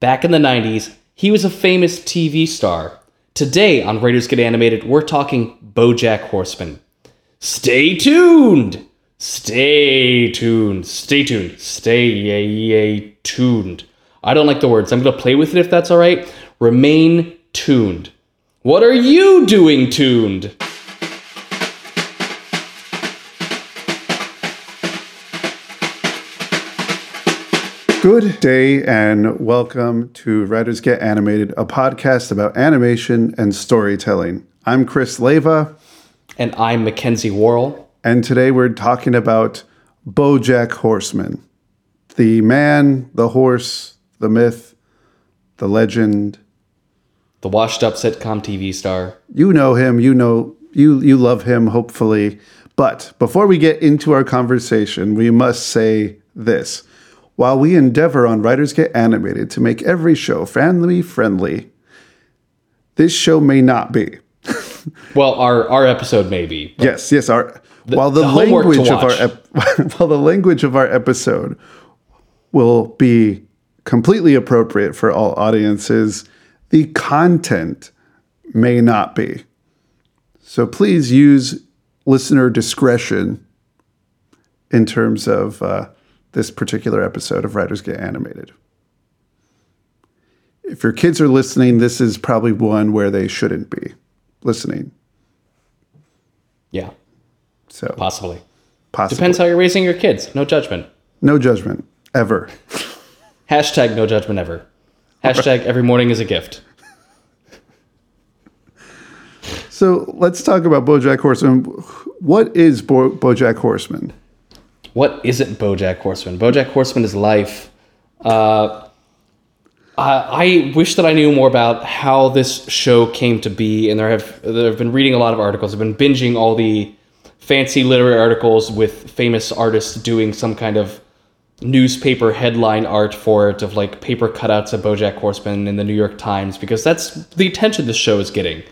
Back in the 90s, he was a famous TV star. Today on Writers Get Animated, we're talking Bojack Horseman. Stay tuned! Stay tuned. Stay tuned. Stay tuned. I don't like the words. I'm going to play with it if that's all right. Remain tuned. What are you doing tuned? Good day and welcome to Writers Get Animated, a podcast about animation and storytelling. I'm Chris Leva, And I'm Mackenzie Worrell. and today we're talking about Bojack Horseman. The man, the horse, the myth, the legend. the washed up sitcom TV star. You know him, you know you you love him hopefully. But before we get into our conversation, we must say this. While we endeavor on Writers Get Animated to make every show family friendly, this show may not be. Well, our, our episode may be. Yes, yes. Our while the, the language of our ep- while the language of our episode will be completely appropriate for all audiences, the content may not be. So please use listener discretion in terms of uh, this particular episode of Writers Get Animated. If your kids are listening, this is probably one where they shouldn't be listening. Yeah, So possibly. possibly. Depends how you're raising your kids. No judgment. No judgment ever. Hashtag no judgment ever. Hashtag every morning is a gift. So let's talk about BoJack Horseman. What is Bo- BoJack Horseman? What isn't BoJack Horseman? BoJack Horseman is life. Uh, I, I wish that I knew more about how this show came to be, and there have there have been reading a lot of articles. I've been binging all the fancy literary articles with famous artists doing some kind of newspaper headline art for it of like paper cutouts of BoJack Horseman in the New York Times because that's the attention this show is getting.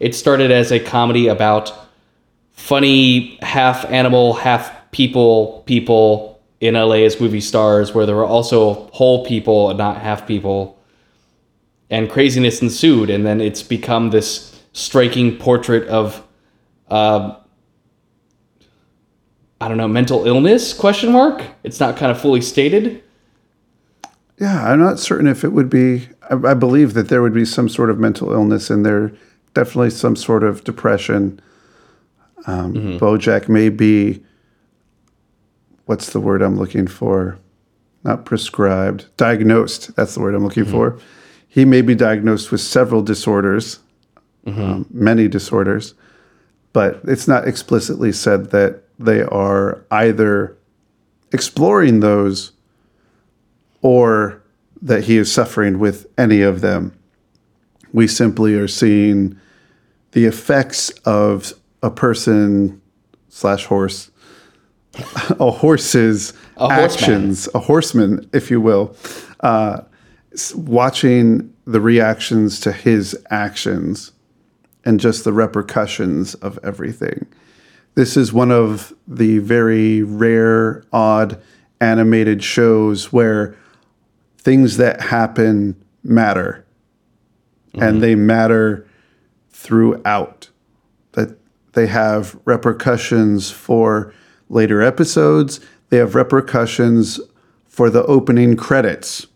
It started as a comedy about funny half animal, half people people in LA as movie stars, where there were also whole people and not half people. And craziness ensued, and then it's become this striking portrait of, uh, I don't know, mental illness? Question mark. It's not kind of fully stated. Yeah, I'm not certain if it would be. I, I believe that there would be some sort of mental illness in there. Definitely some sort of depression. Um, BoJack may be. What's the word I'm looking for? Not prescribed, diagnosed. That's the word I'm looking for. He may be diagnosed with several disorders, um, many disorders, but it's not explicitly said that they are either exploring those or that he is suffering with any of them. We simply are seeing the effects of a person slash horse, a horse's horseman. actions, a horseman, if you will, uh, watching the reactions to his actions and just the repercussions of everything. This is one of the very rare, odd animated shows where things that happen matter and they matter throughout. That they have repercussions for later episodes, they have repercussions for the opening credits.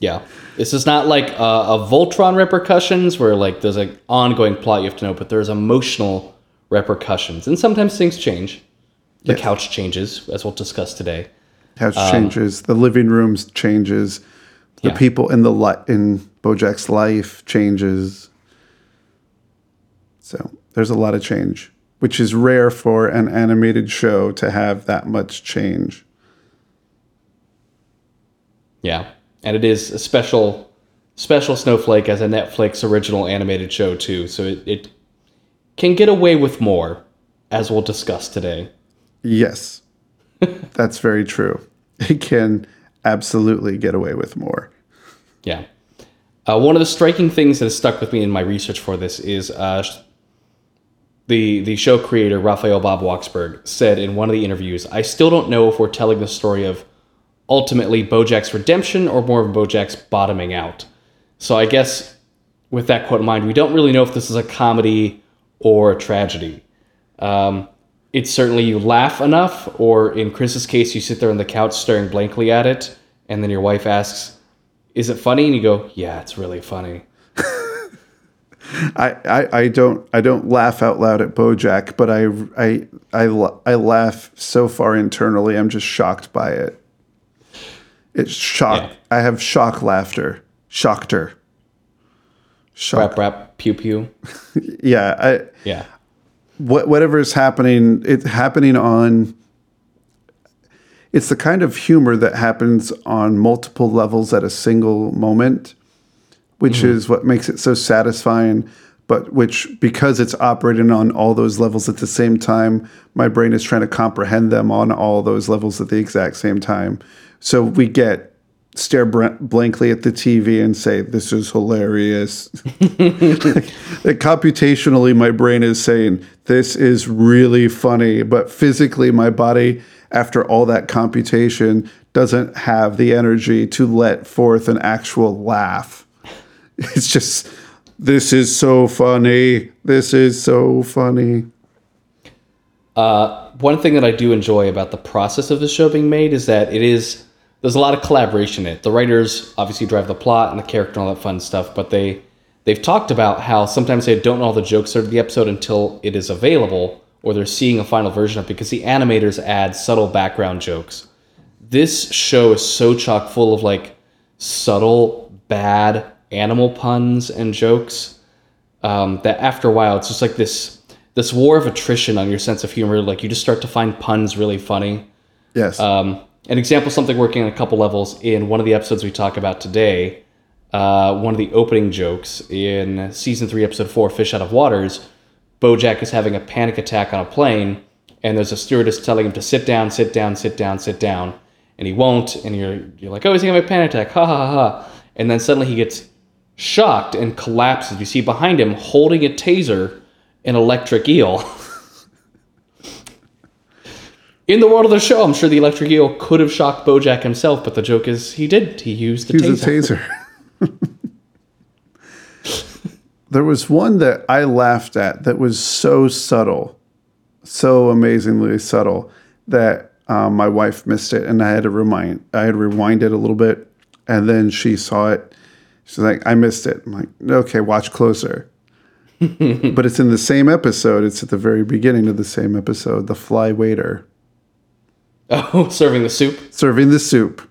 Yeah. This is not like a, a Voltron repercussions where like there's an ongoing plot you have to know, but there's emotional repercussions. And sometimes things change. The couch changes, as we'll discuss today. House um, changes, the living rooms changes, the Yeah. people in the li- in Bojack's life changes. So there's a lot of change, which is rare for an animated show to have that much change. Yeah. And it is a special special snowflake as a Netflix original animated show too. So it, it can get away with more, as we'll discuss today. Yes, that's very true. It can absolutely get away with more. Yeah. Uh, one of the striking things that has stuck with me in my research for this is uh, the the show creator Raphael Bob Waksberg said in one of the interviews, "I still don't know if we're telling the story of ultimately Bojack's redemption or more of Bojack's bottoming out. So I guess with that quote in mind, we don't really know if this is a comedy or a tragedy. Um, it's certainly you laugh enough, or in Chris's case, you sit there on the couch staring blankly at it, and then your wife asks, "Is it funny?" And you go, "Yeah, it's really funny." I, I, I don't I don't laugh out loud at BoJack, but I I I, I laugh so far internally. I'm just shocked by it. It's shock. Yeah. I have shock laughter. Shockter. Shock. Rap, rap, pew, pew. Yeah. I Yeah. what whatever is happening, it's happening on. It's the kind of humor that happens on multiple levels at a single moment, which mm-hmm. is what makes it so satisfying. But which, because it's operating on all those levels at the same time, my brain is trying to comprehend them on all those levels at the exact same time. So we get stare br- blankly at the TV and say, "This is hilarious." like, computationally my brain is saying this is really funny but physically my body after all that computation doesn't have the energy to let forth an actual laugh it's just this is so funny this is so funny uh, one thing that I do enjoy about the process of the show being made is that it is there's a lot of collaboration in it. The writers obviously drive the plot and the character and all that fun stuff, but they they've talked about how sometimes they don't know all the jokes of the episode until it is available or they're seeing a final version of it because the animators add subtle background jokes. This show is so chock full of like subtle bad animal puns and jokes um, that after a while it's just like this this war of attrition on your sense of humor. Like you just start to find puns really funny. yes Um, an example, something working on a couple levels in one of the episodes we talk about today. Uh, one of the opening jokes in season three, episode four, "Fish Out of Waters." BoJack is having a panic attack on a plane, and there's a stewardess telling him to sit down, sit down, sit down, sit down, and he won't. And you're you're like, "Oh, he's having a panic attack!" Ha ha ha! ha. And then suddenly he gets shocked and collapses. You see behind him, holding a taser, an electric eel. In the world of the show, I'm sure the electric eel could have shocked Bojack himself, but the joke is he did. He used the Use taser. a taser. there was one that I laughed at that was so subtle, so amazingly subtle that um, my wife missed it, and I had to remind. I had to rewind it a little bit, and then she saw it. She's like, "I missed it." I'm like, "Okay, watch closer." but it's in the same episode. It's at the very beginning of the same episode. The fly waiter Oh, serving the soup. serving the soup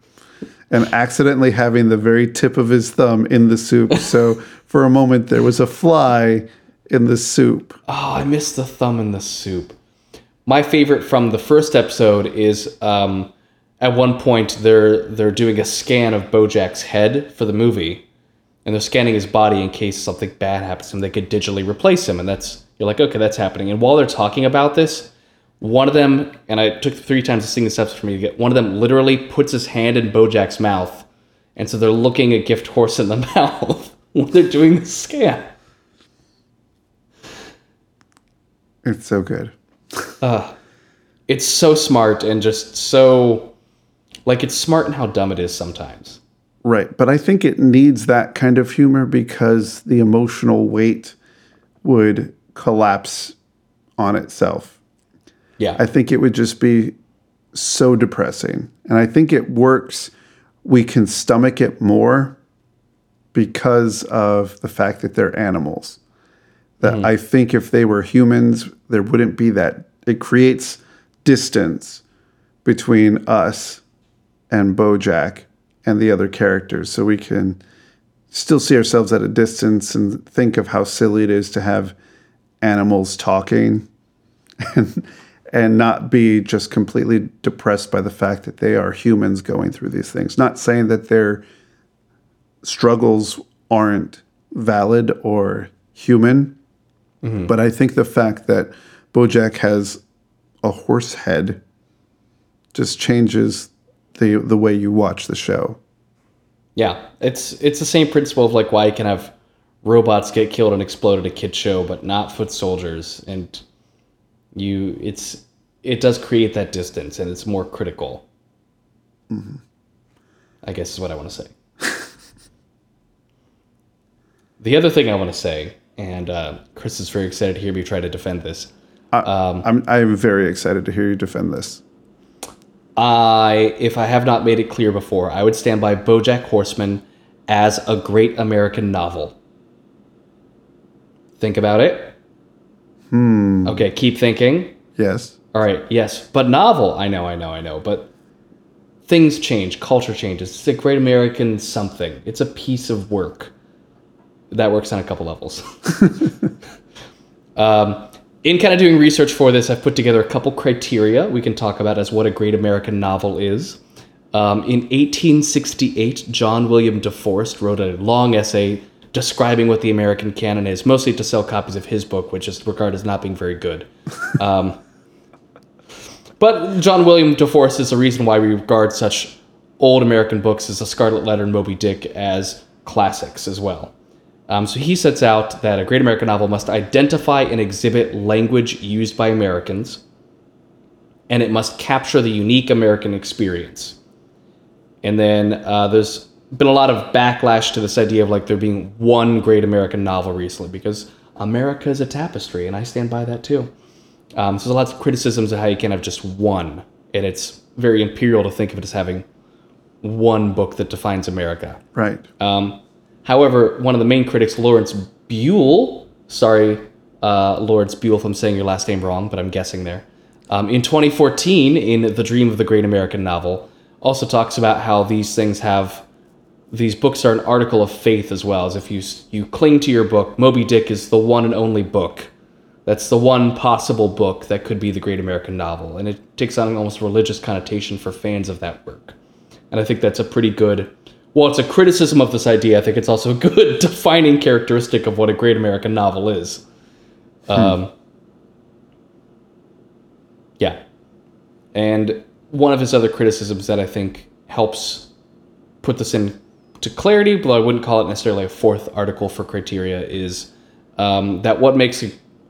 and accidentally having the very tip of his thumb in the soup. So for a moment, there was a fly in the soup. Oh, I missed the thumb in the soup. My favorite from the first episode is um, at one point they're they're doing a scan of Bojack's head for the movie, and they're scanning his body in case something bad happens to him. They could digitally replace him, and that's you're like, okay, that's happening. And while they're talking about this, one of them, and I took three times to sing this episode for me to get one of them literally puts his hand in Bojack's mouth, and so they're looking a gift horse in the mouth when they're doing the scan. It's so good. it's so smart and just so like it's smart and how dumb it is sometimes. Right. But I think it needs that kind of humor because the emotional weight would collapse on itself. Yeah. I think it would just be so depressing. And I think it works. We can stomach it more because of the fact that they're animals. That mm-hmm. I think if they were humans, there wouldn't be that. It creates distance between us and Bojack and the other characters. So we can still see ourselves at a distance and think of how silly it is to have animals talking and and not be just completely depressed by the fact that they are humans going through these things. Not saying that their struggles aren't valid or human, mm-hmm. but I think the fact that Bojack has a horse head just changes the the way you watch the show. yeah. It's it's the same principle of like why you can have robots get killed and explode at a kid show, but not foot soldiers. And you it's it does create that distance and it's more critical. I guess is what I want to say. the other thing I want to say, and uh, Chris is very excited to hear me try to defend this. I, I'm I'm very excited to hear you defend this. I, if I have not made it clear before, I would stand by BoJack Horseman as a great American novel. Think about it. Hmm. Okay, keep thinking. Yes. All right, yes, but novel. I know, I know, I know, but things change, culture changes. It's a great American something. It's a piece of work that works on a couple levels. um, in kind of doing research for this, I've put together a couple criteria we can talk about as what a great American novel is. Um, in 1868, John William DeForest wrote a long essay describing what the American canon is, mostly to sell copies of his book, which is regarded as not being very good. Um, but John William DeForest is the reason why we regard such old American books as The Scarlet Letter and Moby Dick as classics as well. Um, so he sets out that a great American novel must identify and exhibit language used by Americans, and it must capture the unique American experience. And then uh, there's been a lot of backlash to this idea of like there being one great American novel recently because America is a tapestry, and I stand by that too. Um, so there's lots of criticisms of how you can't have just one, and it's very imperial to think of it as having one book that defines America. Right. Um, however, one of the main critics, Lawrence Buell, sorry, uh, Lawrence Buell, if I'm saying your last name wrong, but I'm guessing there, um, in 2014, in The Dream of the Great American Novel, also talks about how these things have these books are an article of faith as well as if you you cling to your book. Moby dick is the one and only book. That's the one possible book that could be the great american novel and it takes on an almost religious connotation for fans of that work. And i think that's a pretty good well it's a criticism of this idea i think it's also a good defining characteristic of what a great american novel is um, yeah and one of his other criticisms that i think helps put this into clarity, but I wouldn't call it necessarily a fourth article for criteria, is um, that what makes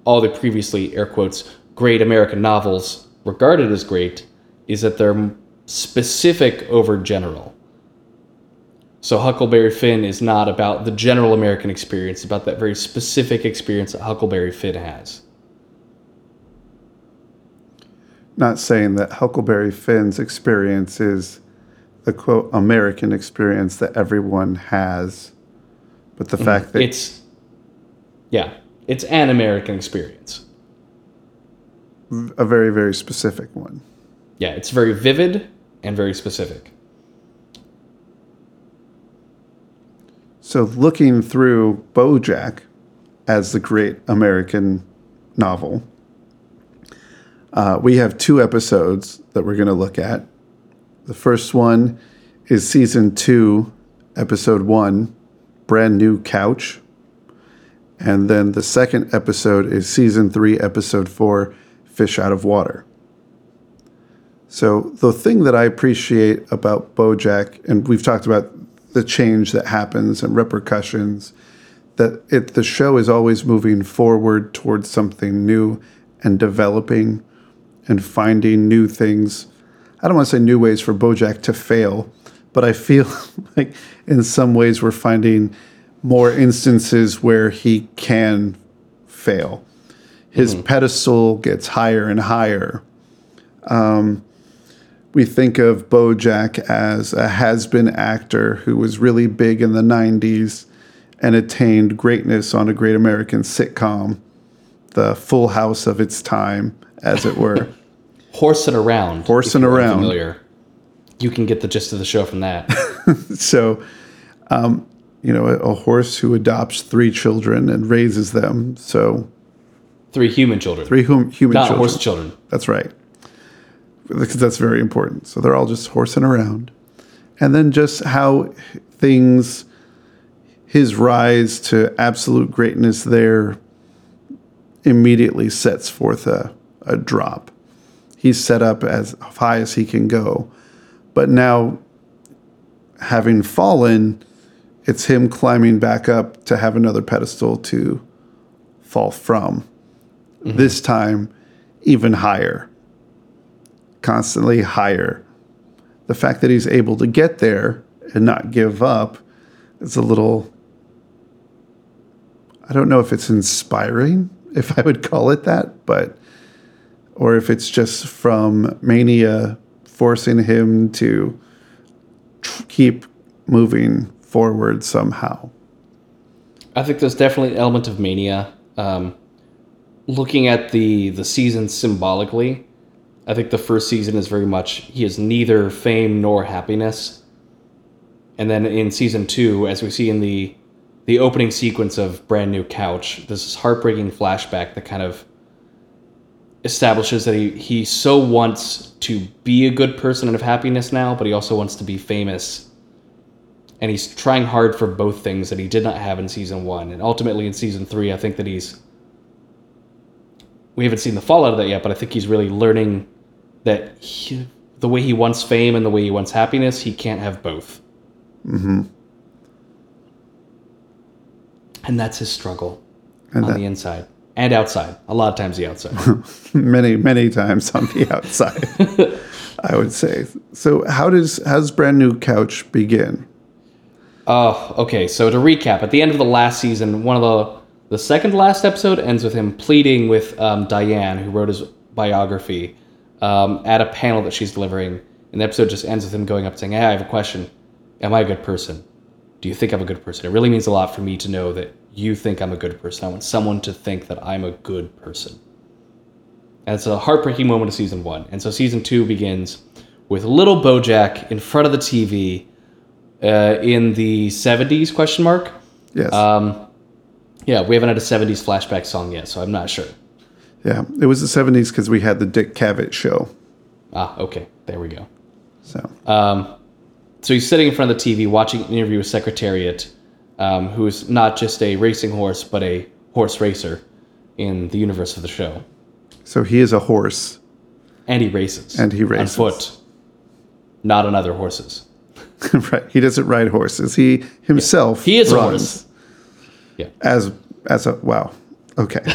all the previously, air quotes, great American novels regarded as great is that they're specific over general. So Huckleberry Finn is not about the general American experience, it's about that very specific experience that Huckleberry Finn has. Not saying that Huckleberry Finn's experience is the quote American experience that everyone has, but the mm-hmm. fact that it's yeah, it's an American experience, a very very specific one. Yeah, it's very vivid and very specific. So looking through BoJack as the great American novel, uh, we have two episodes that we're going to look at. The first one is season two, episode one, Brand New Couch. And then the second episode is season three, episode four, Fish Out of Water. So the thing that I appreciate about Bojack, and we've talked about the change that happens and repercussions, that it the show is always moving forward towards something new and developing and finding new things I don't want to say new ways for Bojack to fail, but I feel like in some ways we're finding more instances where he can fail. His mm-hmm. pedestal gets higher and higher. Um, we think of Bojack as a has been actor who was really big in the 90s and attained greatness on a great American sitcom, the full house of its time, as it were. horsing around. Horsing around. Familiar. You can get the gist of the show from that. so, um, you know, a, a, horse who adopts three children and raises them. So, three human children. Three hum, human Not children. horse children. That's right. Because that's very important. So they're all just horsing around, and then just how things, his rise to absolute greatness there, immediately sets forth a, a drop he's set up as high as he can go. But now, having fallen, it's him climbing back up to have another pedestal to fall from. Mm-hmm. This time, even higher, constantly higher. The fact that he's able to get there and not give up is a little I don't know if it's inspiring, if I would call it that, but or if it's just from mania forcing him to keep moving forward somehow. I think there's definitely an element of mania. Um, looking at the the season symbolically, I think the first season is very much he is neither fame nor happiness. And then in season two, as we see in the the opening sequence of Brand New Couch, this heartbreaking flashback that kind of establishes that he, he so wants to be a good person and have happiness now, but he also wants to be famous. And he's trying hard for both things that he did not have in season one. And ultimately in season three, I think that he's we haven't seen the fallout of that yet, but I think he's really learning that he, the way he wants fame and the way he wants happiness, he can't have both. Mm-hmm. And that's his struggle And on that- the inside and outside. A lot of times the outside. many many times on the outside i would say so how does how's brand new couch begin Oh, okay. So to recap, at the end of the last season, one of the the second last episode ends with him pleading with um, Diane, who wrote his biography, um, at a panel that she's delivering. And the episode just ends with him going up and saying, "Hey, I have a question. Am I a good person? Do you think I'm a good person? It really means a lot for me to know that you think I'm a good person. I want someone to think that I'm a good person." And it's a heartbreaking moment of season one. And so season two begins with little Bojack in front of the TV uh, in the 70s question mark yes um, yeah we haven't had a 70s flashback song yet so i'm not sure yeah it was the 70s because we had the dick cavett show. Ah okay. There we go. So. Um, so he's sitting in front of the tv watching an interview with secretariat um, who is not just a racing horse but a horse racer in the universe of the show. So he is a horse. And he races. And he races. on foot. Not on other horses. Right. He doesn't ride horses. He himself He is a horse. Yeah. as as a wow. Okay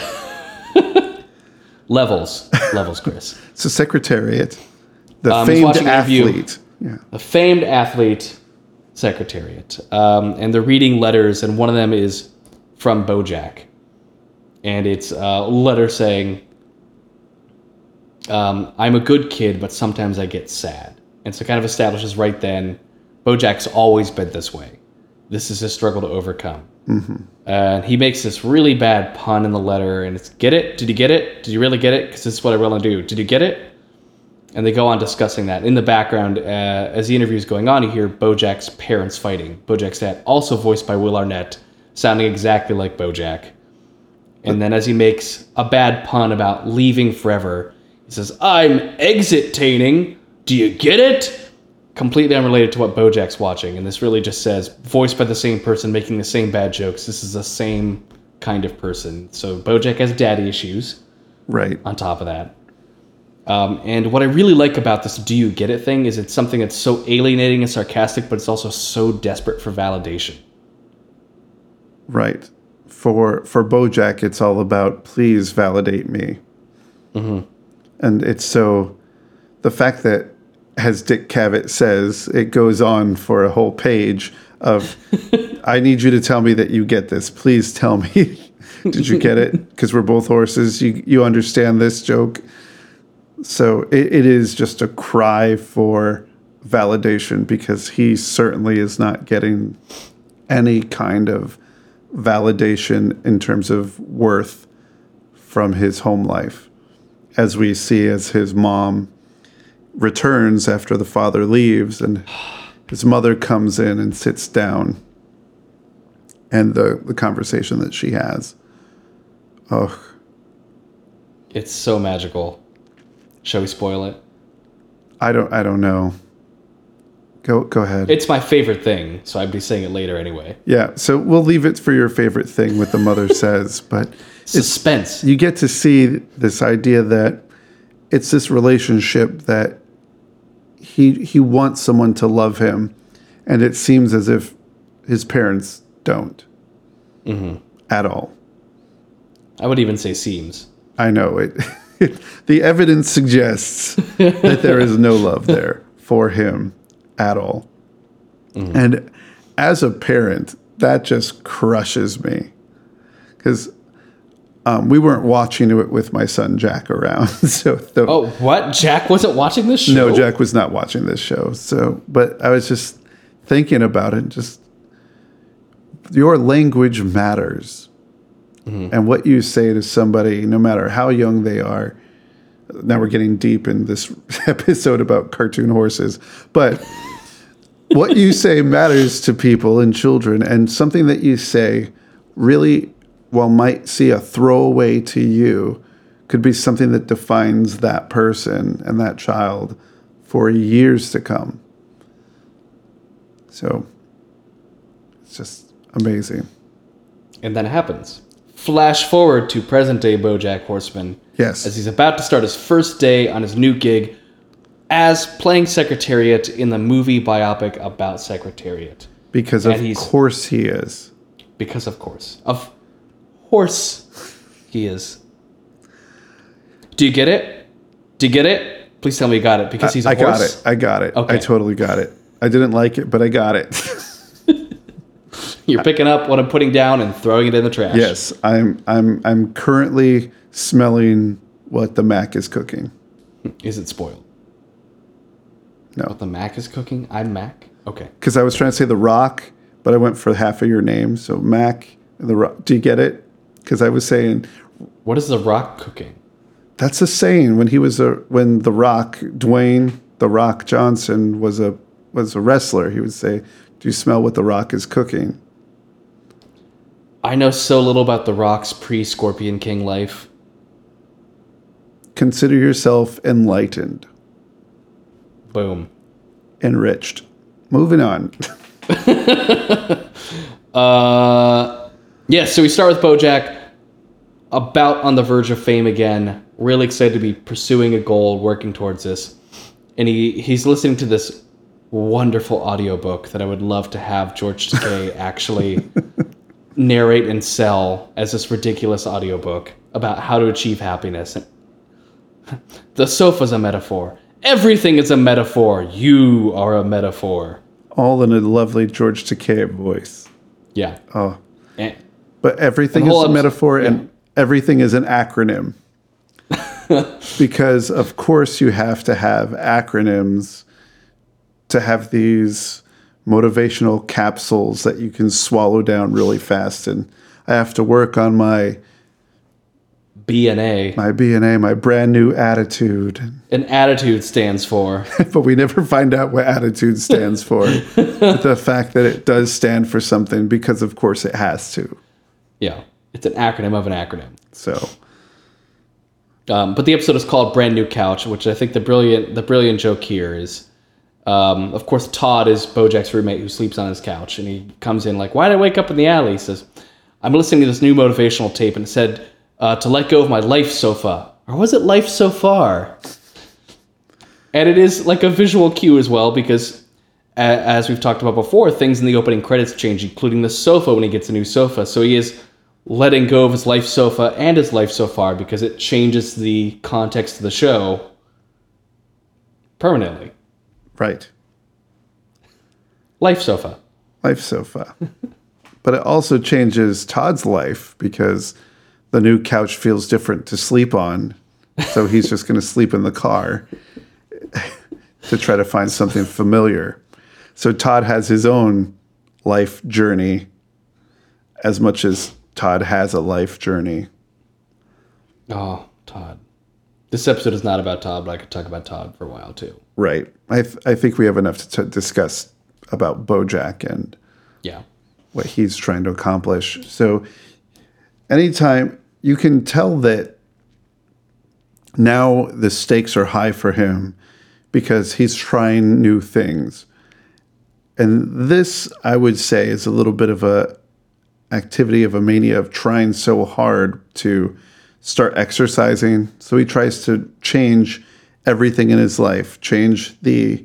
levels. Levels chris. So secretariat. The Um, famed watching an interview. athlete. Yeah. A famed athlete secretariat. Um, and they're reading letters and one of them is from bojack. And it's a letter saying um, i'm a good kid but sometimes i get sad. And so it kind of establishes right then bojack's always been this way. This is his struggle to overcome and he makes this really bad pun in the letter and it's get it did you get it did you really get it because this is what i to do did you get it and they go on discussing that. In the background, uh, as the interview is going on, you hear Bojack's parents fighting. Bojack's dad, also voiced by Will Arnett, sounding exactly like Bojack. And then as he makes a bad pun about leaving forever, he says, I'm exit-taining. Do you get it? Completely unrelated to what Bojack's watching. And this really just says, voiced by the same person making the same bad jokes. This is the same kind of person. So Bojack has daddy issues right on top of that. Um, and what I really like about this "Do you get it?" thing is it's something that's so alienating and sarcastic, but it's also so desperate for validation. Right. For for Bojack, it's all about please validate me. And it's so the fact that, as Dick Cavett says, it goes on for a whole page of, I need you to tell me that you get this. Please tell me. Did you get it? Because we're both horses. You you understand this joke. So it, it is just a cry for validation because he certainly is not getting any kind of validation in terms of worth from his home life. As we see as his mom returns after the father leaves and his mother comes in and sits down and the, the conversation that she has. Oh, It's so magical. Shall we spoil it? I don't I don't know. Go go ahead. It's my favorite thing, so I'd be saying it later anyway. yeah, so we'll leave it for your favorite thing what the mother says, but Suspense. you get to see this idea that it's this relationship that he he wants someone to love him, and it seems as if his parents don't mm-hmm. at all. I would even say seems. I know it. the evidence suggests that there is no love there for him at all. Mm-hmm. And as a parent, that just crushes me because um, we weren't watching it with my son Jack around. so the, Oh, what? Jack wasn't watching this show? no, Jack was not watching this show. So, but I was just thinking about it. Just your language matters, and what you say to somebody, no matter how young they are. Now we're getting deep in this episode about cartoon horses, but what you say matters to people and children, and something that you say really, while might see a throwaway to you, could be something that defines that person and that child for years to come. So it's just amazing. And then it happens. Flash forward to present day Bojack Horseman Yes. as he's about to start his first day on his new gig as playing Secretariat in the movie biopic about Secretariat. because of and he's- course he is. Because, of course, of course, he is. Do you get it? Do you get it? Please tell me you got it because he's a I horse. I got it. I got it. Okay. I totally got it. I didn't like it, but I got it. You're picking up what I'm putting down and throwing it in the trash. yes, I'm I'm I'm currently smelling what the Mac is cooking. Is it spoiled? No. What the Mac is cooking? I'm Mac. Okay. Because I was trying to say the Rock, but I went for half of your name. So Mac the Rock. Do you get it? Because I was saying What is the Rock cooking? that's a saying when he was a when the Rock Dwayne the Rock Johnson was a was a wrestler. He would say, "Do you smell what the Rock is cooking?" I know so little about the Rock's pre-Scorpion King life. Consider yourself enlightened, Boom. enriched. Moving on. Uh, yeah. So we start with BoJack, about on the verge of fame again. Really excited to be pursuing a goal, working towards this, and he he's listening to this wonderful audiobook that I would love to have George Takei actually narrate and sell as this ridiculous audiobook about how to achieve happiness. The sofa's a metaphor. Everything is a metaphor. You are a metaphor. All in a lovely George Takei voice. Yeah. Oh, And- but everything is a metaphor and everything is an acronym. because of course you have to have acronyms to have these motivational capsules that you can swallow down really fast and I have to work on my B and A. my BNA, my brand new attitude. An attitude stands for. But we never find out what attitude stands for. the fact that it does stand for something because of course it has to. Yeah, it's an acronym of an acronym. So Um, but the episode is called "Brand New Couch," which I think the brilliant the brilliant joke here is, um, of course, Todd is BoJack's roommate who sleeps on his couch, and he comes in like, "Why did I wake up in the alley?" He says, "I'm listening to this new motivational tape, and it said uh, to let go of my life sofa, or was it life so far?" And it is like a visual cue as well because, as we've talked about before, things in the opening credits change, including the sofa when he gets a new sofa. So he is letting go of his life sofa and his life so far because it changes the context of the show permanently. right. Life sofa. life sofa. but it also changes Todd's life because the new couch feels different to sleep on. So he's just going to sleep in the car to try to find something familiar. So Todd has his own life journey as much as Todd has a life journey. Oh, Todd. This episode is not about Todd, but I could talk about Todd for a while too. Right. I, th- I think we have enough to t- discuss about Bojack and Yeah. what he's trying to accomplish. So anytime you can tell that now the stakes are high for him because he's trying new things. And this I would say is a little bit of a activity of a mania of trying so hard to start exercising. So he tries to change everything in his life, change the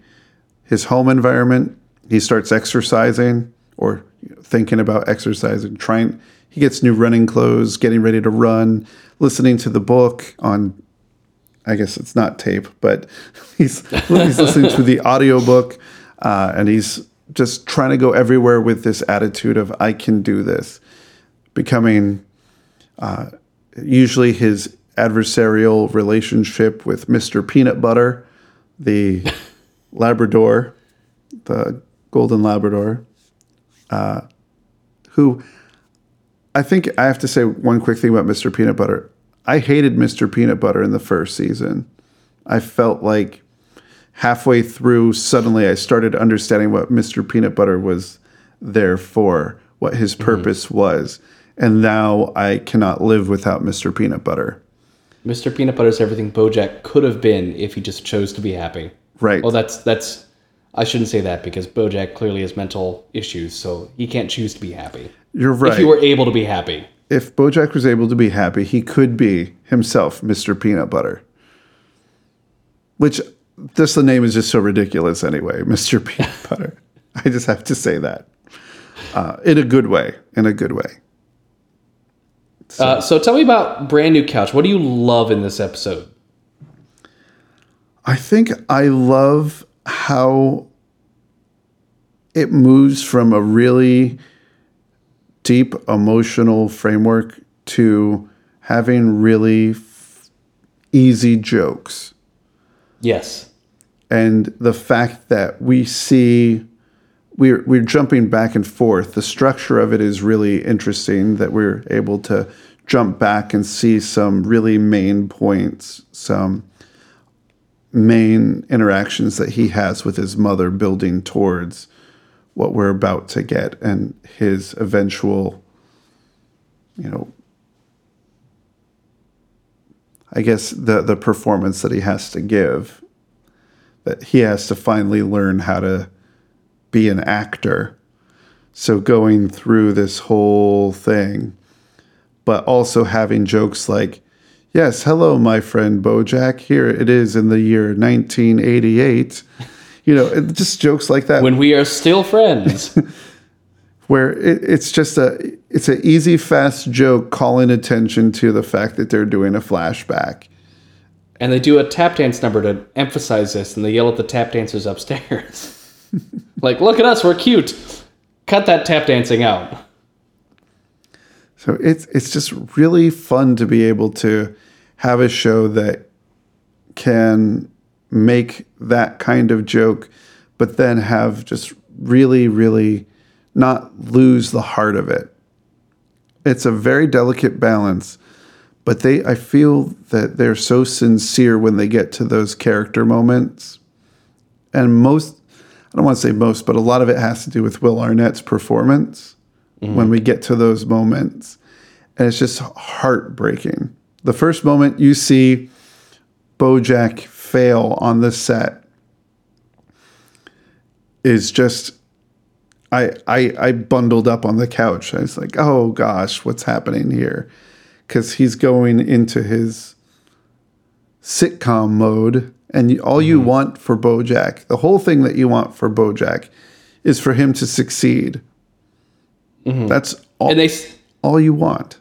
his home environment. He starts exercising or thinking about exercising, trying he gets new running clothes, getting ready to run, listening to the book on I guess it's not tape, but he's he's listening to the audiobook uh, and he's just trying to go everywhere with this attitude of I can do this, becoming uh, usually his adversarial relationship with Mr. Peanut Butter, the Labrador, the Golden Labrador, uh, who I think I have to say one quick thing about Mr. Peanut Butter. I hated Mr. Peanut Butter in the first season. I felt like halfway through, suddenly I started understanding what Mr. Peanut Butter was there for, what his purpose mm-hmm. was. And now I cannot live without Mr. Peanut Butter. Mr. Peanut Butter is everything Bojack could have been if he just chose to be happy. Right. Well, that's that's. I shouldn't say that because Bojack clearly has mental issues, so he can't choose to be happy. You're right. If he were able to be happy. If Bojack was able to be happy, he could be himself Mr. Peanut Butter. Which just the name is just so ridiculous anyway, Mr. Peanut Butter. I just have to say that. Uh, in a good way. In a good way. So. Uh, so tell me about Brand New Couch. What do you love in this episode? I think I love how it moves from a really deep emotional framework to having really f- easy jokes. Yes. And the fact that we see we're we're jumping back and forth. The structure of it is really interesting that we're able to jump back and see some really main points, some main interactions that he has with his mother building towards what we're about to get and his eventual you know I guess the the performance that he has to give he has to finally learn how to be an actor. So going through this whole thing, but also having jokes like, Yes, hello, my friend Bojack. Here it is in the year 1988. You know, just jokes like that. When we are still friends. where it, it's just a it's an easy, fast joke calling attention to the fact that they're doing a flashback and they do a tap dance number to emphasize this, and they yell at the tap dancers upstairs. like, look at us, we're cute. Cut that tap dancing out. So it's it's just really fun to be able to have a show that can make that kind of joke, but then have just really, really not lose the heart of it. It's a very delicate balance but they I feel that they're so sincere when they get to those character moments. And most I don't want to say most, but a lot of it has to do with Will Arnett's performance mm-hmm. when we get to those moments. And it's just heartbreaking. The first moment you see Bojack fail on the set is just I, I I bundled up on the couch. I was like, oh gosh, what's happening here? Because he's going into his sitcom mode. And all you mm-hmm. want for Bojack, the whole thing that you want for Bojack, is for him to succeed. Mm-hmm. That's all. And they, all you want.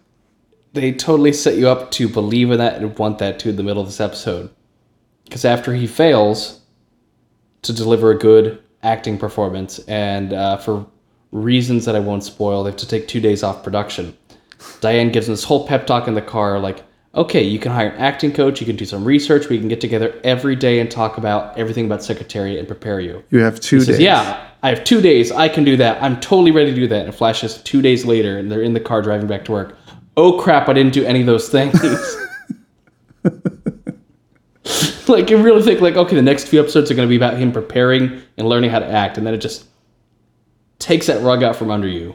They totally set you up to believe in that and want that too in the middle of this episode. Because after he fails to deliver a good acting performance, and uh, for reasons that I won't spoil, they have to take two days off production. Diane gives him this whole pep talk in the car, like, okay, you can hire an acting coach, you can do some research, we can get together every day and talk about everything about Secretariat and prepare you. You have two days. Yeah, I have two days. I can do that. I'm totally ready to do that. And flashes two days later, and they're in the car driving back to work. Oh crap! I didn't do any of those things. like you really think like okay, the next few episodes are going to be about him preparing and learning how to act, and then it just takes that rug out from under you.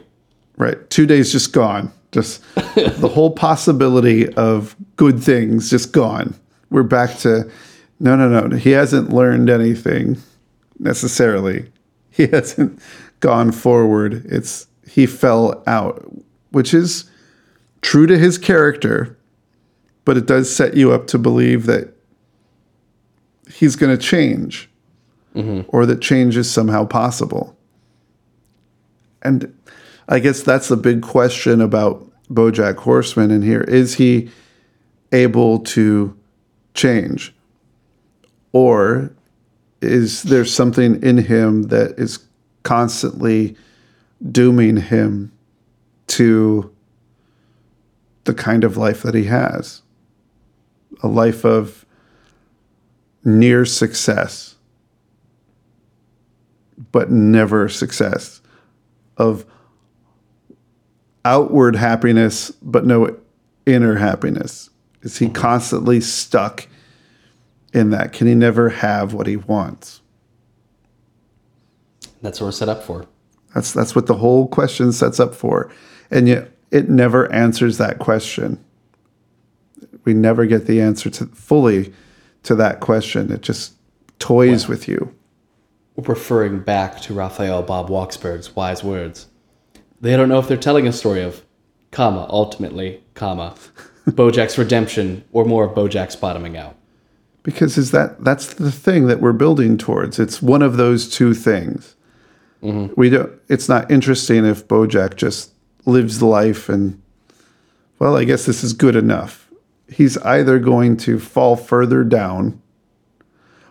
Right, two days just gone. Just the whole possibility of good things just gone. We're back to no, no, no. He hasn't learned anything necessarily. He hasn't gone forward. It's he fell out, which is true to his character, but it does set you up to believe that he's going to change mm-hmm. or that change is somehow possible. And I guess that's the big question about Bojack Horseman in here. Is he able to change? Or is there something in him that is constantly dooming him to the kind of life that he has a life of near success, but never success, of outward happiness, but no inner happiness. Is he mm-hmm. constantly stuck in that? Can he never have what he wants? That's what we're set up for. That's that's what the whole question sets up for. And yet it never answers that question. We never get the answer to fully to that question. It just toys with you. Referring back to Raphael Bob Waksberg's wise words. They don't know if they're telling a story of, comma, ultimately, comma, Bojack's redemption or more of Bojack's bottoming out. Because is that that's the thing that we're building towards. It's one of those two things. Mm-hmm. We don't it's not interesting if Bojack just lives the life and well, I guess this is good enough. He's either going to fall further down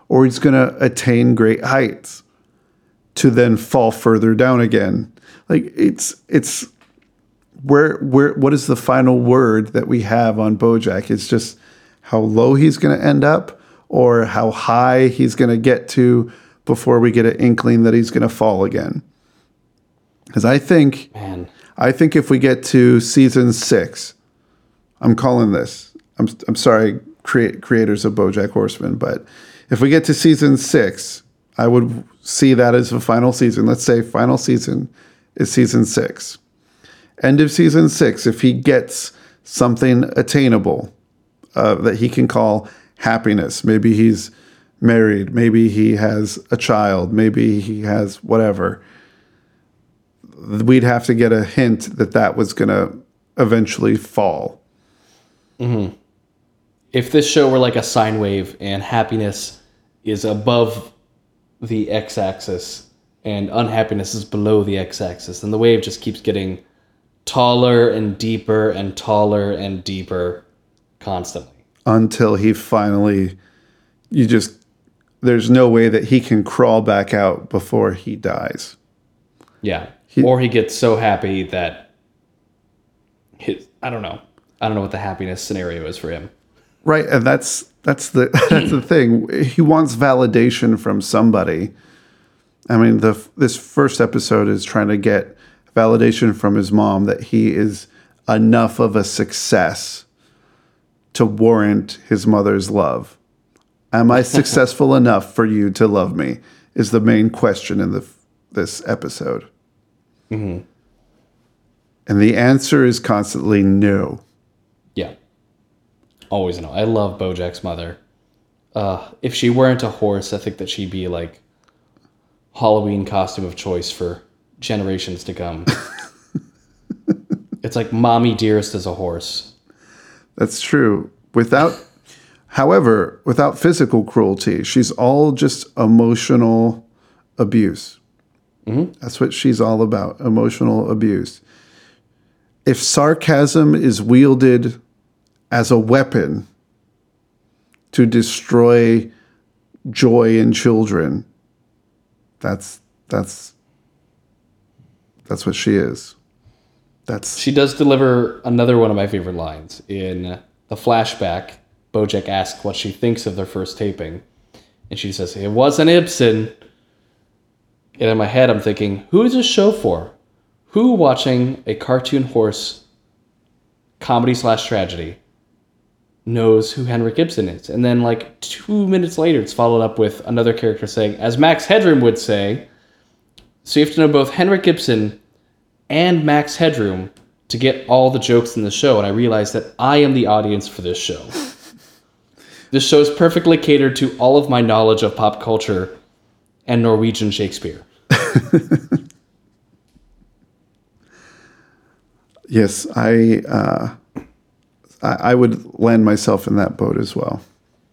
or he's going to attain great heights to then fall further down again. Like it's it's where where what is the final word that we have on Bojack? It's just how low he's going to end up or how high he's going to get to before we get an inkling that he's going to fall again. Cuz I think Man. I think if we get to season 6, I'm calling this. I'm I'm sorry create, creators of BoJack Horseman, but if we get to season 6, I would see that as the final season. Let's say final season is season 6 end of season six, if he gets something attainable uh, that he can call happiness, maybe he's married, maybe he has a child, maybe he has whatever, we'd have to get a hint that that was going to eventually fall. If this show were like a sine wave and happiness is above the x axis and unhappiness is below the x axis, And the wave just keeps getting taller and deeper and taller and deeper constantly. Until he finally, you just, there's no way that he can crawl back out before he dies. Yeah. or he gets so happy that his, I don't know. I don't know what the happiness scenario is for him. Right, and that's that's the that's the thing. He wants validation from somebody. I mean, the this first episode is trying to get validation from his mom that he is enough of a success to warrant his mother's love. Am I successful enough for you to love me? Is the main question in the this episode. And the answer is constantly no. Yeah. Always no. I love Bojack's mother. Uh, if she weren't a horse, I think that she'd be like Halloween costume of choice for generations to come. it's like mommy dearest as a horse. That's true. Without, however, without physical cruelty, she's all just emotional abuse. Mm-hmm. That's what she's all about emotional abuse. If sarcasm is wielded as a weapon to destroy joy in children, that's that's that's what she is. That's She does deliver another one of my favorite lines in the flashback. Bojack asks what she thinks of their first taping, and she says, "It wasn't Ibsen." And in my head, I'm thinking, "Who is this show for? Who watching a cartoon horse comedy slash tragedy knows who Henrik Ibsen is?" And then, like two minutes later, it's followed up with another character saying, "As Max Headroom would say." So you have to know both Henrik Ibsen and Max Headroom to get all the jokes in the show, and I realized that I am the audience for this show. this show is perfectly catered to all of my knowledge of pop culture and Norwegian Shakespeare. yes, I uh, I, I would land myself in that boat as well.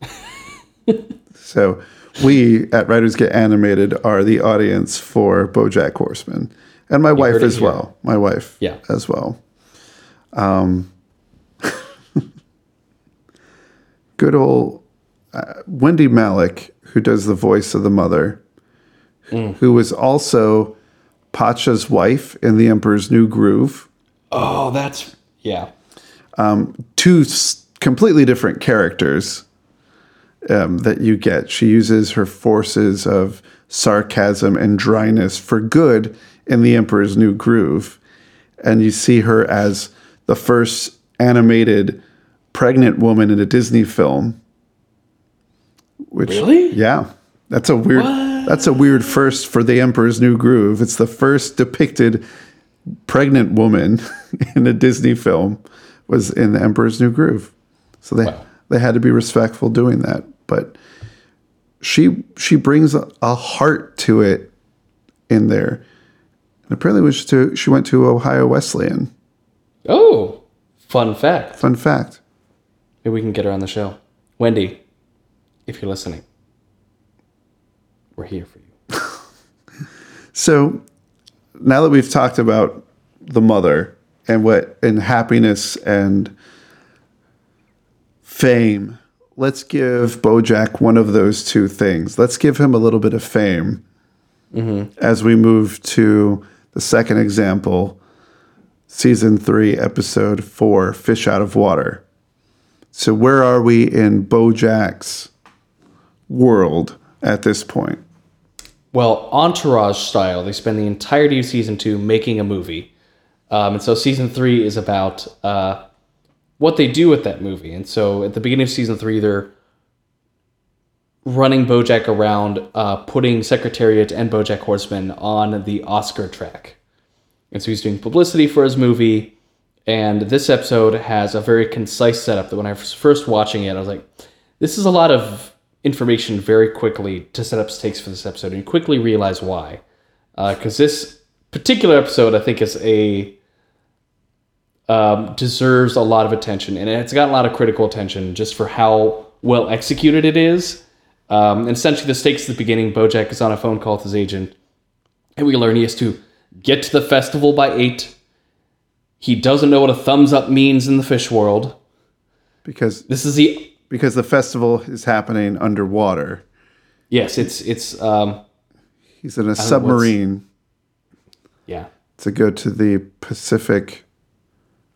so we at Writers Get Animated are the audience for BoJack Horseman, and my wife as here. well. My wife, Yeah. as well. Um, good old uh, Wendy Malick, who does the voice of the mother, who was also Pacha's wife in The Emperor's New Groove. Oh, that's yeah. Two s- completely different characters um, that you get. She uses her forces of sarcasm and dryness for good in The Emperor's New Groove. And you see her as the first animated pregnant woman in a Disney film. Which, Really? Yeah. That's a weird that's a weird first for The Emperor's New Groove. It's the first depicted pregnant woman in a Disney film was in The Emperor's New Groove. So they Wow. they had to be respectful doing that. But she she brings a, a heart to it in there. And apparently was to she went to Ohio Wesleyan. Oh, fun fact. Fun fact. Maybe we can get her on the show. Wendy, if you're listening, we're here for you. So now that we've talked about the mother and what and happiness and fame, let's give Bojack one of those two things. Let's give him a little bit of fame mm-hmm. as we move to the second example, season three, episode four, Fish Out of Water. So where are we in Bojack's world at this point? Well, Entourage style, they spend the entirety of season two making a movie. Um, and so season three is about uh, what they do with that movie. And so at the beginning of season three, they're running Bojack around, uh, putting Secretariat and Bojack Horseman on the Oscar track. And so he's doing publicity for his movie. And this episode has a very concise setup that when I was first watching it, I was like, this is a lot of information very quickly to set up stakes for this episode. And you quickly realize why. Because this particular episode, I think, is a. Um, deserves a lot of attention. And it's gotten a lot of critical attention just for how well executed it is. Um, and essentially, the stakes at the beginning Bojack is on a phone call with his agent. And we learn he has to get to the festival by 8. He doesn't know what a thumbs up means in the fish world. Because This is the because the festival is happening underwater. yes, it's it's um He's in a submarine yeah. to go to the Pacific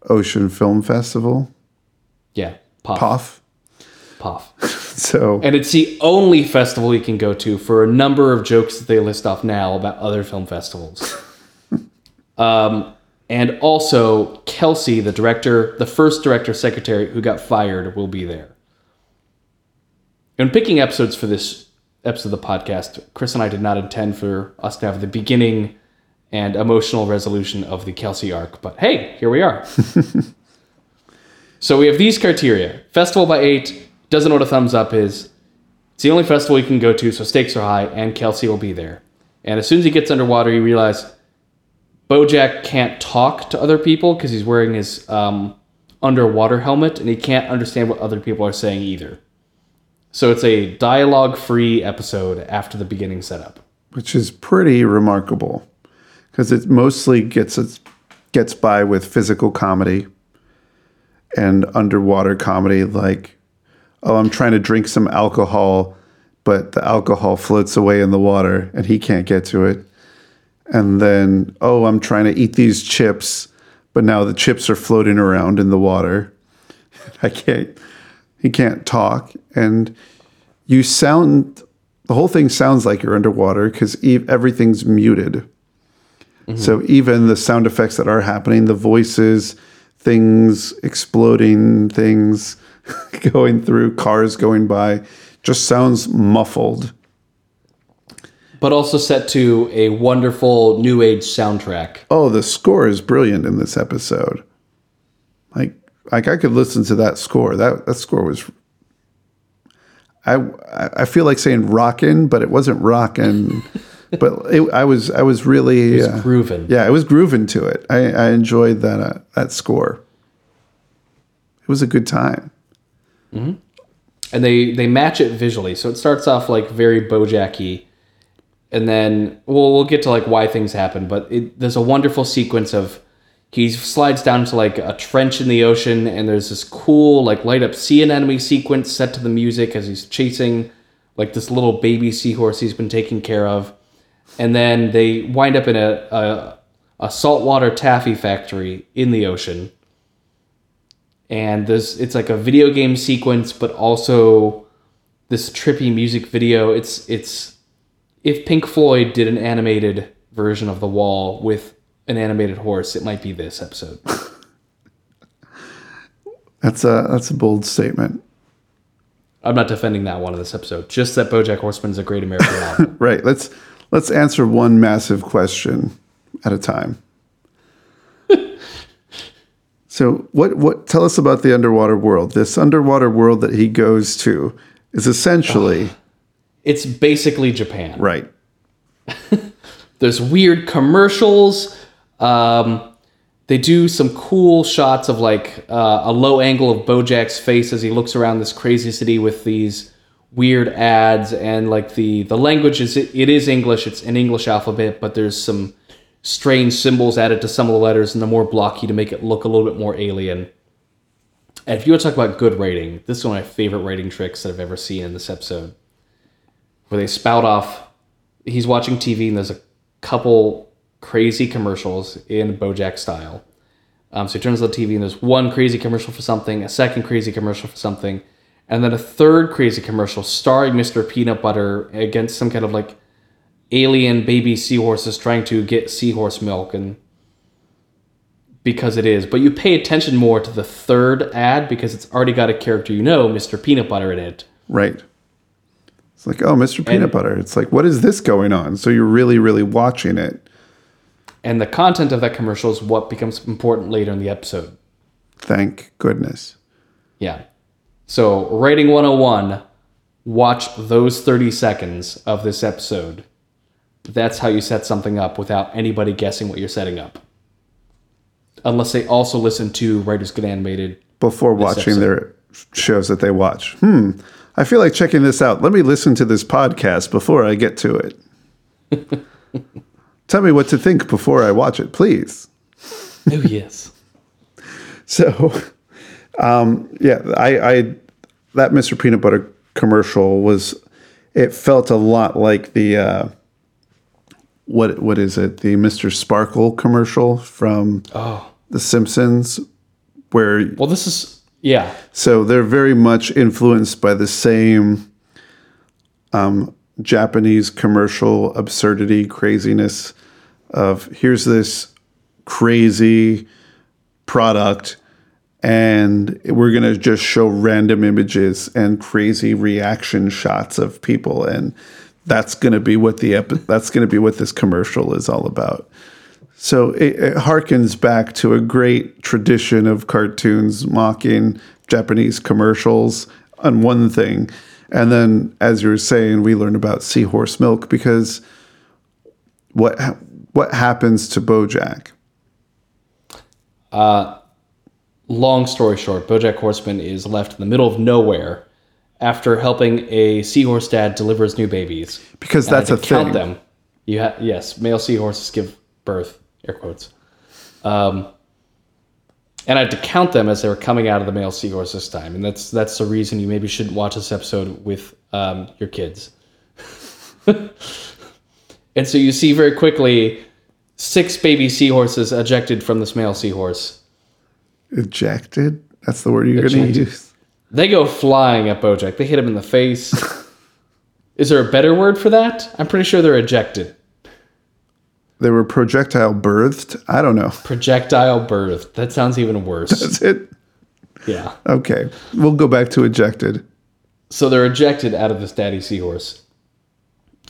Ocean Film Festival, Yeah. Puff. POF. Puff. So And it's the only festival he can go to for a number of jokes that they list off now about other film festivals. um, and also, Kelsey, the director, the first director secretary who got fired, will be there. And picking episodes for this episode of the podcast, Chris and I did not intend for us to have the beginning and emotional resolution of the Kelsey arc, but hey, here we are. so we have these criteria festival by eight, doesn't know what a thumbs up is. It's the only festival he can go to, so stakes are high, and Kelsey will be there. And as soon as he gets underwater, you realize Bojack can't talk to other people because he's wearing his um, underwater helmet, and he can't understand what other people are saying either. So it's a dialogue-free episode after the beginning setup. which is pretty remarkable because it mostly gets its, gets by with physical comedy and underwater comedy like oh i'm trying to drink some alcohol but the alcohol floats away in the water and he can't get to it. And then oh i'm trying to eat these chips but now the chips are floating around in the water. I can't he can't talk. And you sound the whole thing sounds like you're underwater because everything's muted so even the sound effects that are happening the voices things exploding things going through cars going by just sounds muffled. But also set to a wonderful new age soundtrack. oh the score is brilliant in this episode. Like like i could listen to that score. That that score was i i feel like saying rockin but it wasn't rockin but it, i was i was really It's uh, grooving. yeah it was grooving to it i i enjoyed that uh, that score it was a good time and they they match it visually. So it starts off like very Bojacky, and then well we'll get to like why things happen. But it, there's a wonderful sequence of he slides down to like a trench in the ocean, and there's this cool like light up sea anemone sequence set to the music as he's chasing like this little baby seahorse he's been taking care of. And then they wind up in a, a, a saltwater taffy factory in the ocean. And this it's like a video game sequence, but also this trippy music video. It's it's if Pink Floyd did an animated version of The Wall with an animated horse, it might be this episode. That's a that's a bold statement. I'm not defending that one in this episode. Just that BoJack Horseman is a great American album. Right. Let's let's answer one massive question at a time. so, what what tell us about the underwater world? This underwater world that he goes to is essentially It's basically Japan. right. There's weird commercials. Um, they do some cool shots of like uh, a low angle of Bojack's face as he looks around this crazy city with these weird ads and like the the language is it, it is English. It's an English alphabet, but there's some strange symbols added to some of the letters and they're more blocky to make it look a little bit more alien. And if you want to talk about good writing, this is one of my favorite writing tricks that I've ever seen in this episode, where they spout off. He's watching TV and there's a couple crazy commercials in BoJack style. Um, so he turns on the TV and there's one crazy commercial for something, a second crazy commercial for something, and then a third crazy commercial starring Mr. Peanut Butter against some kind of like alien baby seahorses trying to get seahorse milk and because it is. But you pay attention more to the third ad because it's already got a character you know, Mr. Peanut Butter in it. Right. It's like, oh, Mr. Peanut And- Butter. It's like, what is this going on? So you're really, really watching it. And the content of that commercial is what becomes important later in the episode. Thank goodness. Yeah. So, Writing 101, watch those 30 seconds of this episode. That's how you set something up without anybody guessing what you're setting up. Unless they also listen to Writers Get Animated. Before watching their shows that they watch. Hmm. I feel like checking this out. Let me listen to this podcast before I get to it. Tell me what to think before I watch it, please. Oh, yes. So, um, yeah, I, I that Mr. Peanut Butter commercial was it felt a lot like the uh, what what is it the Mr. Sparkle commercial from Oh. The Simpsons, where Well, this is, yeah. so they're very much influenced by the same um, Japanese commercial absurdity, craziness of here's this crazy product and we're going to just show random images and crazy reaction shots of people and that's going to be what the epi- that's going to be what this commercial is all about so it, it harkens back to a great tradition of cartoons mocking Japanese commercials on one thing. And then, as you were saying, we learn about seahorse milk because what what happens to BoJack? Uh, Long story short, Bojack Horseman is left in the middle of nowhere after helping a seahorse dad deliver his new babies. Because that's a to count thing. them. You ha- yes, male seahorses give birth, air quotes. Um, and I had to count them as they were coming out of the male seahorse this time, and that's that's the reason you maybe shouldn't watch this episode with um, your kids. and so you see very quickly six baby seahorses ejected from this male seahorse. Ejected? That's the word you're going to use. They go flying at Bojack. They hit him in the face. Is there a better word for that? I'm pretty sure they're ejected. They were projectile birthed. I don't know. Projectile birth. That sounds even worse. That's it. Yeah. Okay, we'll go back to ejected. So they're ejected out of this daddy seahorse.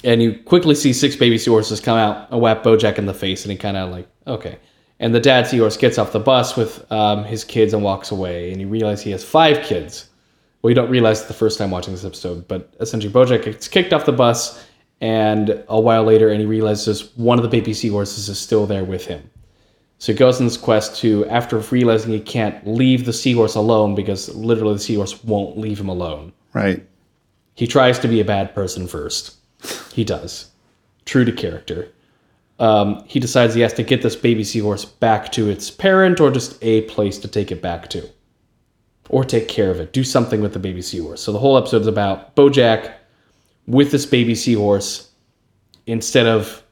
And you quickly see six baby seahorses come out and whap Bojack in the face, and he kind of like, okay. And the dad seahorse gets off the bus with um, his kids and walks away, and you realize he has five kids. Well, you don't realize it the first time watching this episode, but essentially Bojack gets kicked off the bus, and a while later, and he realizes one of the baby seahorses is still there with him. So he goes on this quest to, after realizing he can't leave the seahorse alone because literally the seahorse won't leave him alone. Right. He tries to be a bad person first. He does. True to character. Um, he decides he has to get this baby seahorse back to its parent or just a place to take it back to. Or take care of it. Do something with the baby seahorse. So the whole episode is about Bojack with this baby seahorse instead of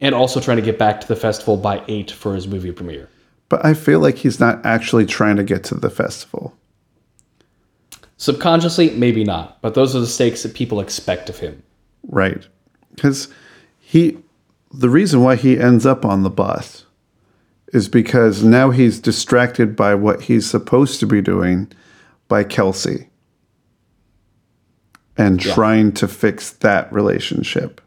and also trying to get back to the festival by eight for his movie premiere. But I feel like he's not actually trying to get to the festival. Subconsciously, maybe not, but those are the stakes that people expect of him. Right. Because he, the reason why he ends up on the bus is because now he's distracted by what he's supposed to be doing by Kelsey and trying to fix that relationship.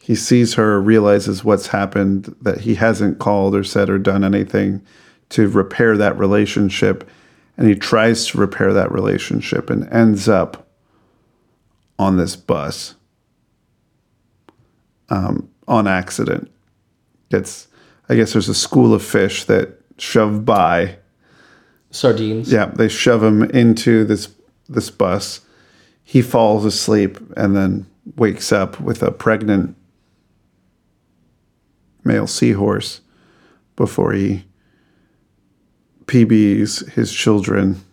He sees her, realizes what's happened, that he hasn't called or said or done anything to repair that relationship. And he tries to repair that relationship and ends up on this bus um, on accident. It's I guess there's a school of fish that shove by. Sardines. Yeah, they shove him into this this bus. He falls asleep and then wakes up with a pregnant male seahorse before he PBs his children.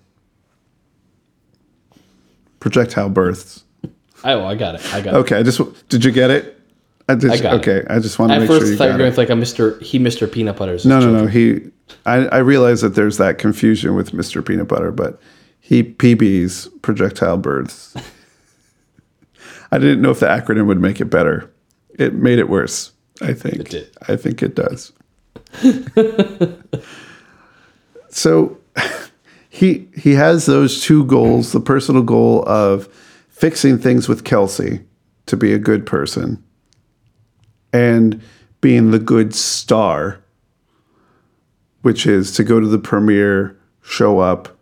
Projectile births. Oh, I got it. I got it. Okay, I just did you get it? I just I got it. okay. I just want to At make first, sure I you thought you got were going with like a Mr. He Mr. Peanut Butters. No, no, no. He, I, I realize that there's that confusion with Mr. Peanut Butter, but he PBs projectile birds. I didn't know if the acronym would make it better. It made it worse. I think. It did. I think it does. so he he has those two goals: the personal goal of fixing things with Kelsey to be a good person, and being the good star, which is to go to the premiere, show up,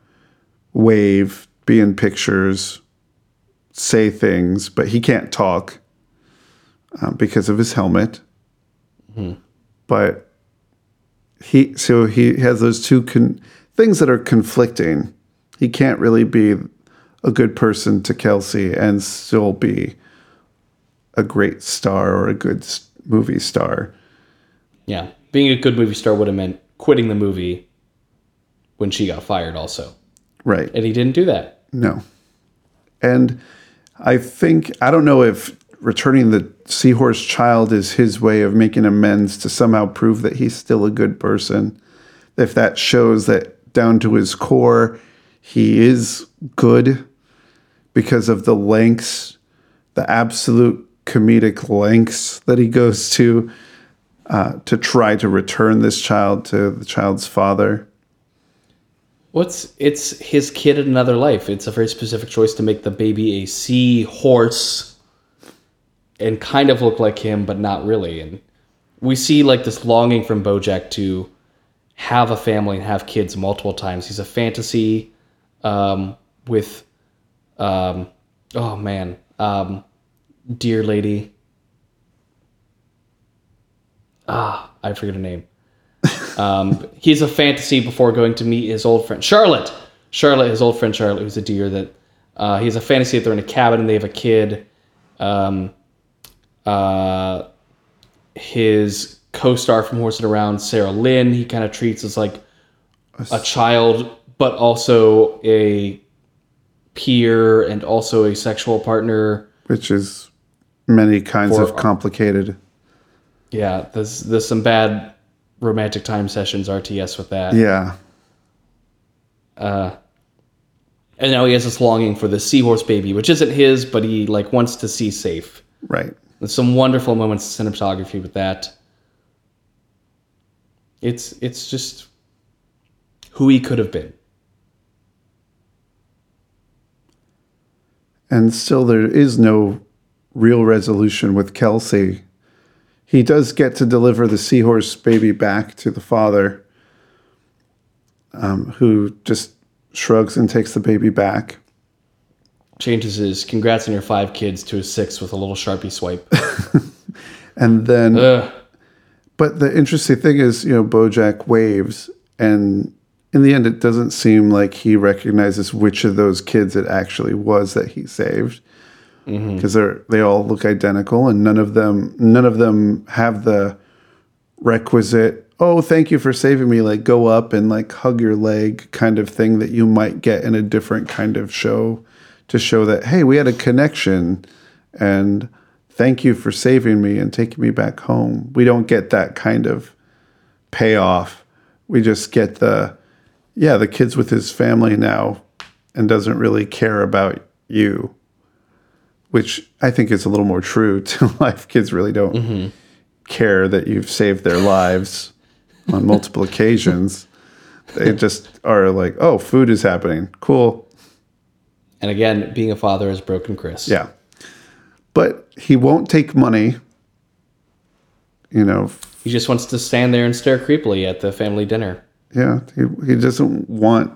wave, be in pictures, say things, but he can't talk uh, because of his helmet. But he so he has those two con- things that are conflicting. He can't really be a good person to Kelsey and still be a great star or a good s- movie star. Yeah. Being a good movie star would have meant quitting the movie when she got fired, also. Right. And he didn't do that. No. And I think, I don't know if returning the seahorse child is his way of making amends to somehow prove that he's still a good person. If that shows that down to his core, he is good because of the lengths, the absolute comedic lengths that he goes to uh, to try to return this child to the child's father. What's it's his kid in another life. It's a very specific choice to make the baby a sea horse and kind of look like him, but not really. And we see like this longing from Bojack to have a family and have kids multiple times. He's a fantasy um, with, um, oh man, um, dear lady. Ah, I forget her name. Um, he's a fantasy before going to meet his old friend Charlotte. Charlotte, his old friend Charlotte, who's a deer. That uh, he's a fantasy that they're in a cabin and they have a kid. Um, uh, his co-star from Horsing Around, Sarah Lynn, he kind of treats as like a child, but also a peer and also a sexual partner. which is many kinds For- of complicated. Yeah, there's there's some bad romantic time sessions RTS with that. Yeah, uh, And now he has this longing for the seahorse baby, which isn't his, but he like wants to see safe. right. There's some wonderful moments of cinematography with that. It's it's just who he could have been. And still, there is no real resolution with Kelsey. He does get to deliver the seahorse baby back to the father, um, who just shrugs and takes the baby back. Changes his congrats on your five kids to a six with a little sharpie swipe. And then, Ugh. but the interesting thing is, you know, Bojack waves, and in the end, it doesn't seem like he recognizes which of those kids it actually was that he saved. Mm-hmm. because they're they all look identical and none of them none of them have the requisite oh thank you for saving me like go up and like hug your leg kind of thing that you might get in a different kind of show to show that hey we had a connection and thank you for saving me and taking me back home. We don't get that kind of payoff. We just get the, yeah, the kid's with his family now and doesn't really care about you, which I think is a little more true to life. Kids really don't mm-hmm. care that you've saved their lives on multiple occasions. They just are like, oh, food is happening. Cool. And again, being a father has broken Chris. Yeah. But he won't take money. You know, He just wants to stand there and stare creepily at the family dinner. yeah, he, he doesn't want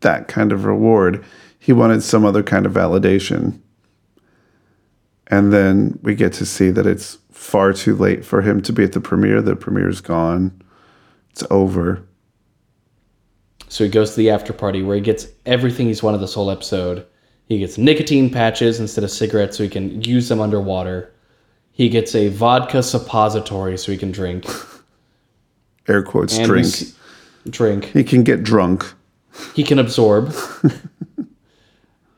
that kind of reward. He wanted some other kind of validation. And then we get to see that it's far too late for him to be at the premiere. The premiere's gone. It's over. So he goes to the after party where he gets everything he's wanted this whole episode. He gets nicotine patches instead of cigarettes so he can use them underwater. He gets a vodka suppository so he can drink. Air quotes And drink. drink. He can get drunk. He can absorb.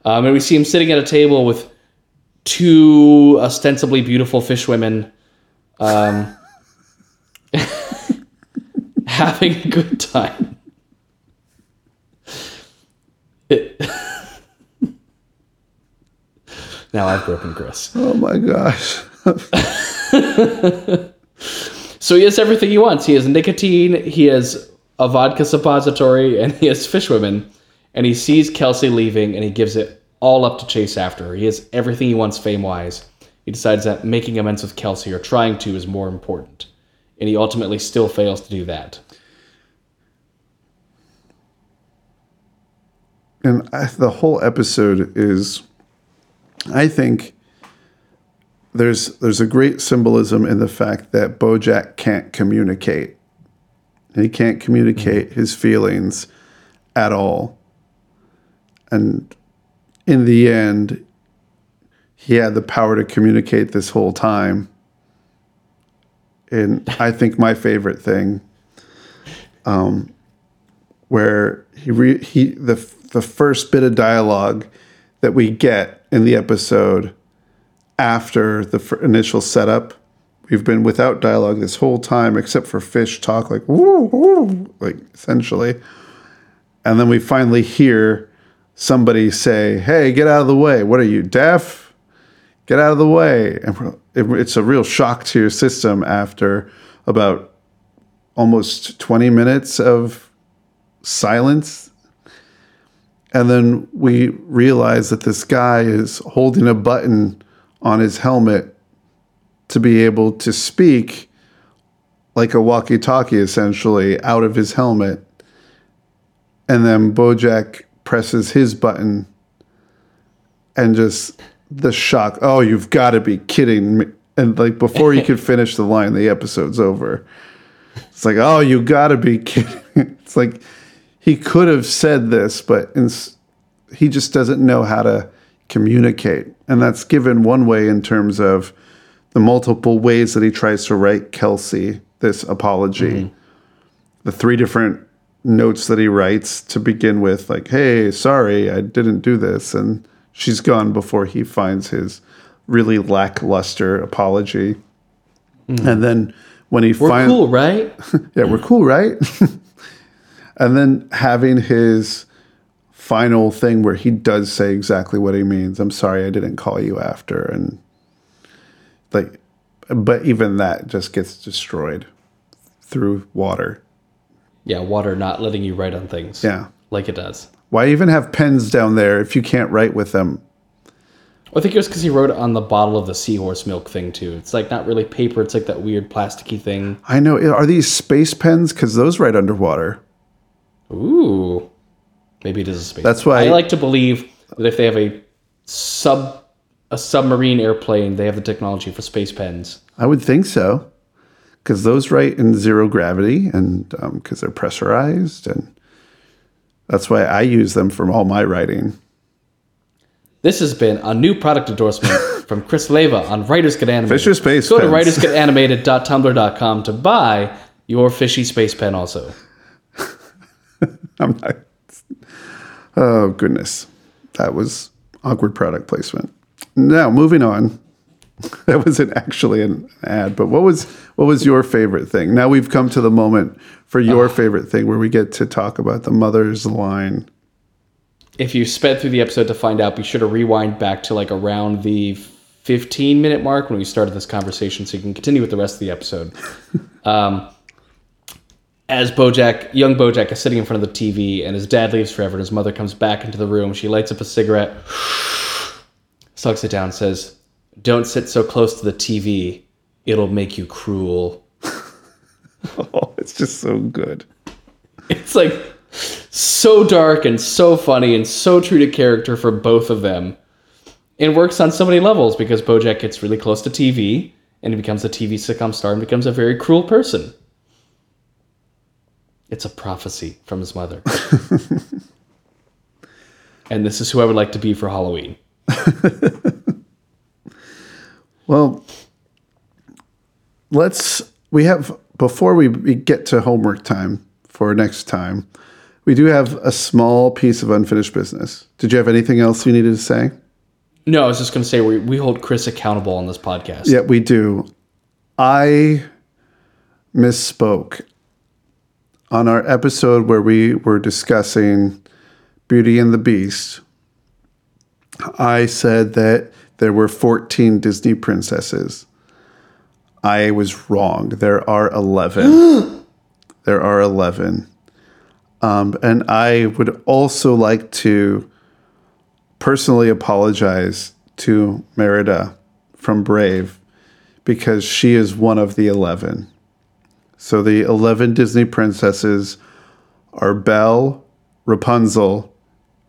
um, and we see him sitting at a table with two ostensibly beautiful fish women um, having a good time. It- now I've broken Chris. Oh my gosh. So he has everything he wants. He has nicotine, he has a vodka suppository, and he has fish women. And he sees Kelsey leaving and he gives it all up to chase after her. He has everything he wants fame wise. He decides that making amends with Kelsey or trying to is more important. And he ultimately still fails to do that. and I, the whole episode is i think there's there's a great symbolism in the fact that bojack can't communicate he can't communicate mm-hmm. his feelings at all and in the end he had the power to communicate this whole time and i think my favorite thing um, where he re, he the the first bit of dialogue that we get in the episode after the fir- initial setup. We've been without dialogue this whole time, except for fish talk, like woo, woo, like essentially. And then we finally hear somebody say, "Hey, get out of the way! What are you deaf? Get out of the way!" And it's a real shock to your system after about almost 20 minutes of silence. And then we realize that this guy is holding a button on his helmet to be able to speak like a walkie talkie, essentially, out of his helmet. And then Bojack presses his button and just the shock. Oh, you've got to be kidding me. And like before he could finish the line, the episode's over. It's like, oh, you got to be kidding. It's like he could have said this, but ins- he just doesn't know how to communicate. And that's given one way in terms of the multiple ways that he tries to write Kelsey this apology. Mm-hmm. The three different notes that he writes to begin with, like, hey, sorry, I didn't do this. And she's gone before he finds his really lackluster apology. Mm-hmm. And then when he finds We're finally cool, right? yeah, we're cool, right? and then having his final thing where he does say exactly what he means. I'm sorry I didn't call you after and like but even that just gets destroyed through water. Yeah, water not letting you write on things. Yeah. Like it does. Why even have pens down there if you can't write with them? I think it was because he wrote it on the bottle of the seahorse milk thing too. It's like not really paper. It's like that weird plasticky thing. I know. Are these space pens? Because those write underwater. Ooh, maybe it is a space. That's why- I like to believe that if they have a sub a submarine airplane, they have the technology for space pens. I would think so. Because those write in zero gravity and um, because they're pressurized. And that's why I use them for all my writing. This has been a new product endorsement from Chris Leva on Writers Get Animated. Fisher Space Go to Pens. writersgetanimated.tumblr.com to buy your fishy space pen also. I'm not. Oh, goodness. That was awkward product placement. Now, moving on. That wasn't actually an ad, but what was what was your favorite thing? Now we've come to the moment for your favorite thing where we get to talk about the mother's line. If you sped through the episode to find out, be sure to rewind back to like around the 15 minute mark when we started this conversation so you can continue with the rest of the episode. um, as Bojack, young Bojack, is sitting in front of the TV and his dad leaves forever and his mother comes back into the room. She lights up a cigarette, sucks it down, says, Don't sit so close to the TV. It'll make you cruel. Oh, it's just so good. It's like so dark and so funny and so true to character for both of them. It works on so many levels because Bojack gets really close to TV and he becomes a TV sitcom star and becomes a very cruel person. It's a prophecy from his mother. and this is who I would like to be for Halloween. Well, let's we have before we get to homework time for next time. We do have a small piece of unfinished business. Did you have anything else you needed to say? No, I was just going to say we, we hold Chris accountable on this podcast. Yeah, we do. I misspoke on our episode where we were discussing Beauty and the Beast. I said that there were 14 Disney princesses. I was wrong. There are 11. there are 11. Um, and I would also like to personally apologize to Merida from Brave because she is one of the 11. So the 11 Disney princesses are Belle, Rapunzel,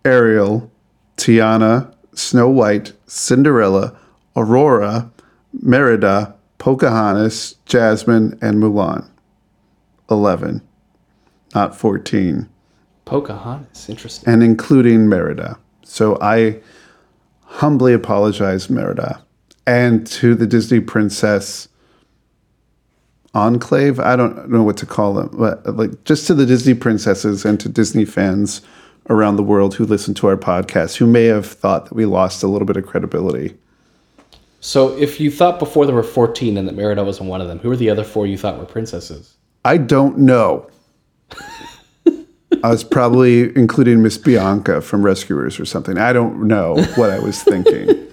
Ariel, Tiana, Snow White, Cinderella, Aurora, Merida, Pocahontas, Jasmine, and Mulan. 11, not 14 Pocahontas, interesting. and including Merida. So I humbly apologize, Merida, and to the Disney Princess Enclave. I don't know what to call them, but like just to the Disney princesses and to Disney fans around the world who listen to our podcast who may have thought that we lost a little bit of credibility. So if you thought before there were 14 and that Merida wasn't one of them, who were the other four you thought were princesses? I don't know. I was probably including Miss Bianca from Rescuers or something. I don't know what I was thinking.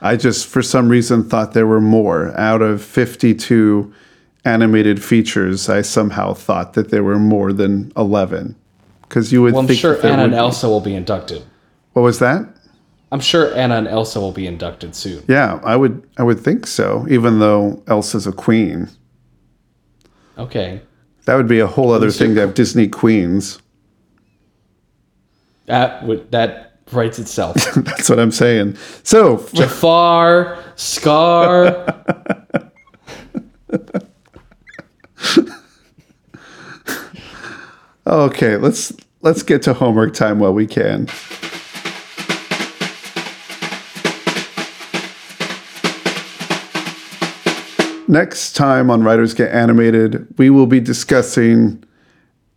I just, for some reason, thought there were more. Out of 52 animated features, I somehow thought that there were more than 11. Because you would Well, I'm think. sure Anna and be- Elsa will be inducted. What was that? I'm sure Anna and Elsa will be inducted soon. Yeah, I would. I would think so. Even though Elsa's a queen, Okay. that would be a whole other thing to have Disney queens. That would that writes itself. That's what I'm saying. So Jafar, Scar. Okay, let's let's get to homework time while we can. Next time on Writers Get Animated, we will be discussing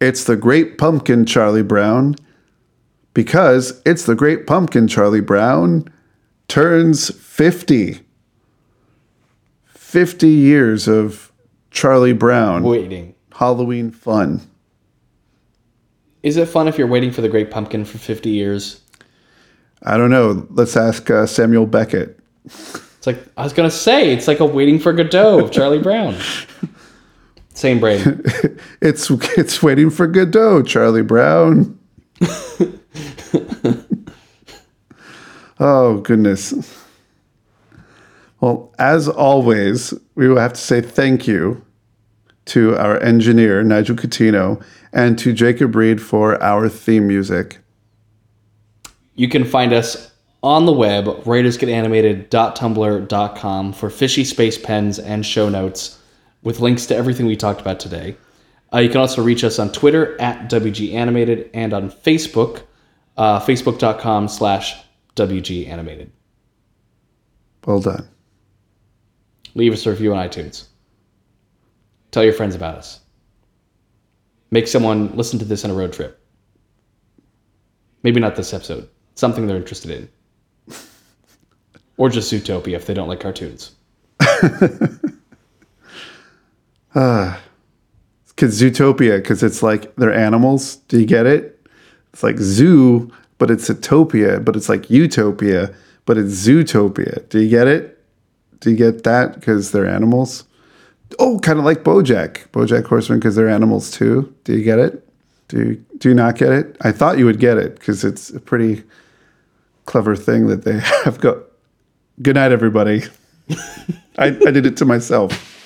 It's the Great Pumpkin Charlie Brown because It's the Great Pumpkin Charlie Brown turns 50. 50 years of Charlie Brown waiting. Halloween fun. Is it fun if you're waiting for the Great Pumpkin for 50 years? I don't know. Let's ask uh, Samuel Beckett. It's like I was gonna say, it's like a waiting for Godot of Charlie Brown. Same brain. It's it's waiting for Godot, Charlie Brown. oh goodness. Well, as always, we will have to say thank you to our engineer Nigel Coutinho and to Jacob Reed for our theme music. You can find us on the web, writersgetanimated.tumblr.com for fishy space pens and show notes with links to everything we talked about today. Uh, you can also reach us on Twitter at WGAnimated and on Facebook, uh, facebook.com slash WGAnimated. Well done. Leave us a review on iTunes. Tell your friends about us. Make someone listen to this on a road trip. Maybe not this episode. Something they're interested in. or just Zootopia if they don't like cartoons. Because Zootopia, because it's like they're animals. Do you get it? It's like zoo, but it's Utopia, but it's like Utopia, but it's Zootopia. Do you get it? Do you get that? Because they're animals. Oh, kind of like BoJack, BoJack Horseman, because they're animals too. Do you get it? Do you, do you not get it? I thought you would get it because it's a pretty clever thing that they have got. Good night, everybody. I, I did it to myself.